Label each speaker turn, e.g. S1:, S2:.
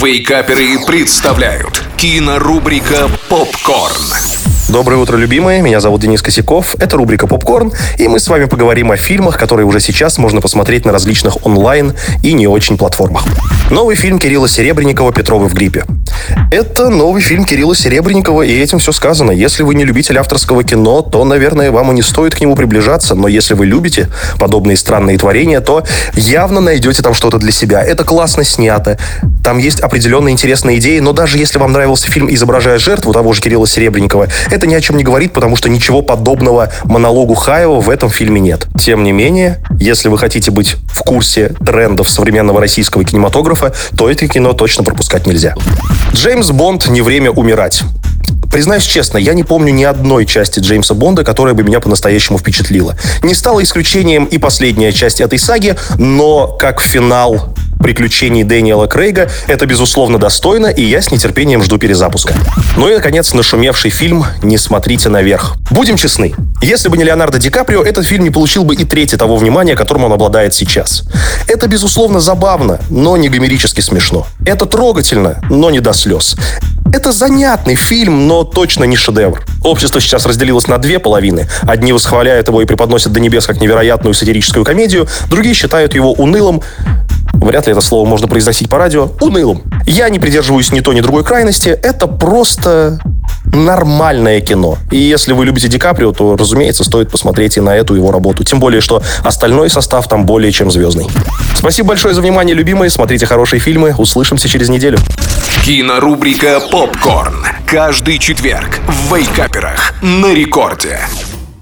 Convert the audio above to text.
S1: Вейкаперы представляют кинорубрика «Попкорн».
S2: Доброе утро, любимые. Меня зовут Денис Косяков. Это рубрика «Попкорн», и мы с вами поговорим о фильмах, которые уже сейчас можно посмотреть на различных онлайн и не очень платформах. Новый фильм Кирилла Серебренникова «Петровы в гриппе». Это новый фильм Кирилла Серебренникова, и этим все сказано. Если вы не любитель авторского кино, то, наверное, вам и не стоит к нему приближаться. Но если вы любите подобные странные творения, то явно найдете там что-то для себя. Это классно снято. Там есть определенные интересные идеи, но даже если вам нравился фильм «Изображая жертву» того же Кирилла Серебренникова, это ни о чем не говорит, потому что ничего подобного монологу Хаева в этом фильме нет. Тем не менее, если вы хотите быть в курсе трендов современного российского кинематографа, то это кино точно пропускать нельзя. Джеймс Бонд «Не время умирать». Признаюсь честно, я не помню ни одной части Джеймса Бонда, которая бы меня по-настоящему впечатлила. Не стала исключением и последняя часть этой саги, но как финал приключений Дэниела Крейга это, безусловно, достойно, и я с нетерпением жду перезапуска. Ну и, наконец, нашумевший фильм «Не смотрите наверх». Будем честны, если бы не Леонардо Ди Каприо, этот фильм не получил бы и трети того внимания, которым он обладает сейчас. Это, безусловно, забавно, но не гомерически смешно. Это трогательно, но не до слез. Это занятный фильм, но точно не шедевр. Общество сейчас разделилось на две половины. Одни восхваляют его и преподносят до небес как невероятную сатирическую комедию, другие считают его унылым, вряд ли это слово можно произносить по радио, унылым. Я не придерживаюсь ни той, ни другой крайности. Это просто нормальное кино. И если вы любите Ди Каприо, то, разумеется, стоит посмотреть и на эту его работу. Тем более, что остальной состав там более чем звездный. Спасибо большое за внимание, любимые. Смотрите хорошие фильмы. Услышимся через неделю.
S1: Кинорубрика «Попкорн». Каждый четверг в Вейкаперах на рекорде.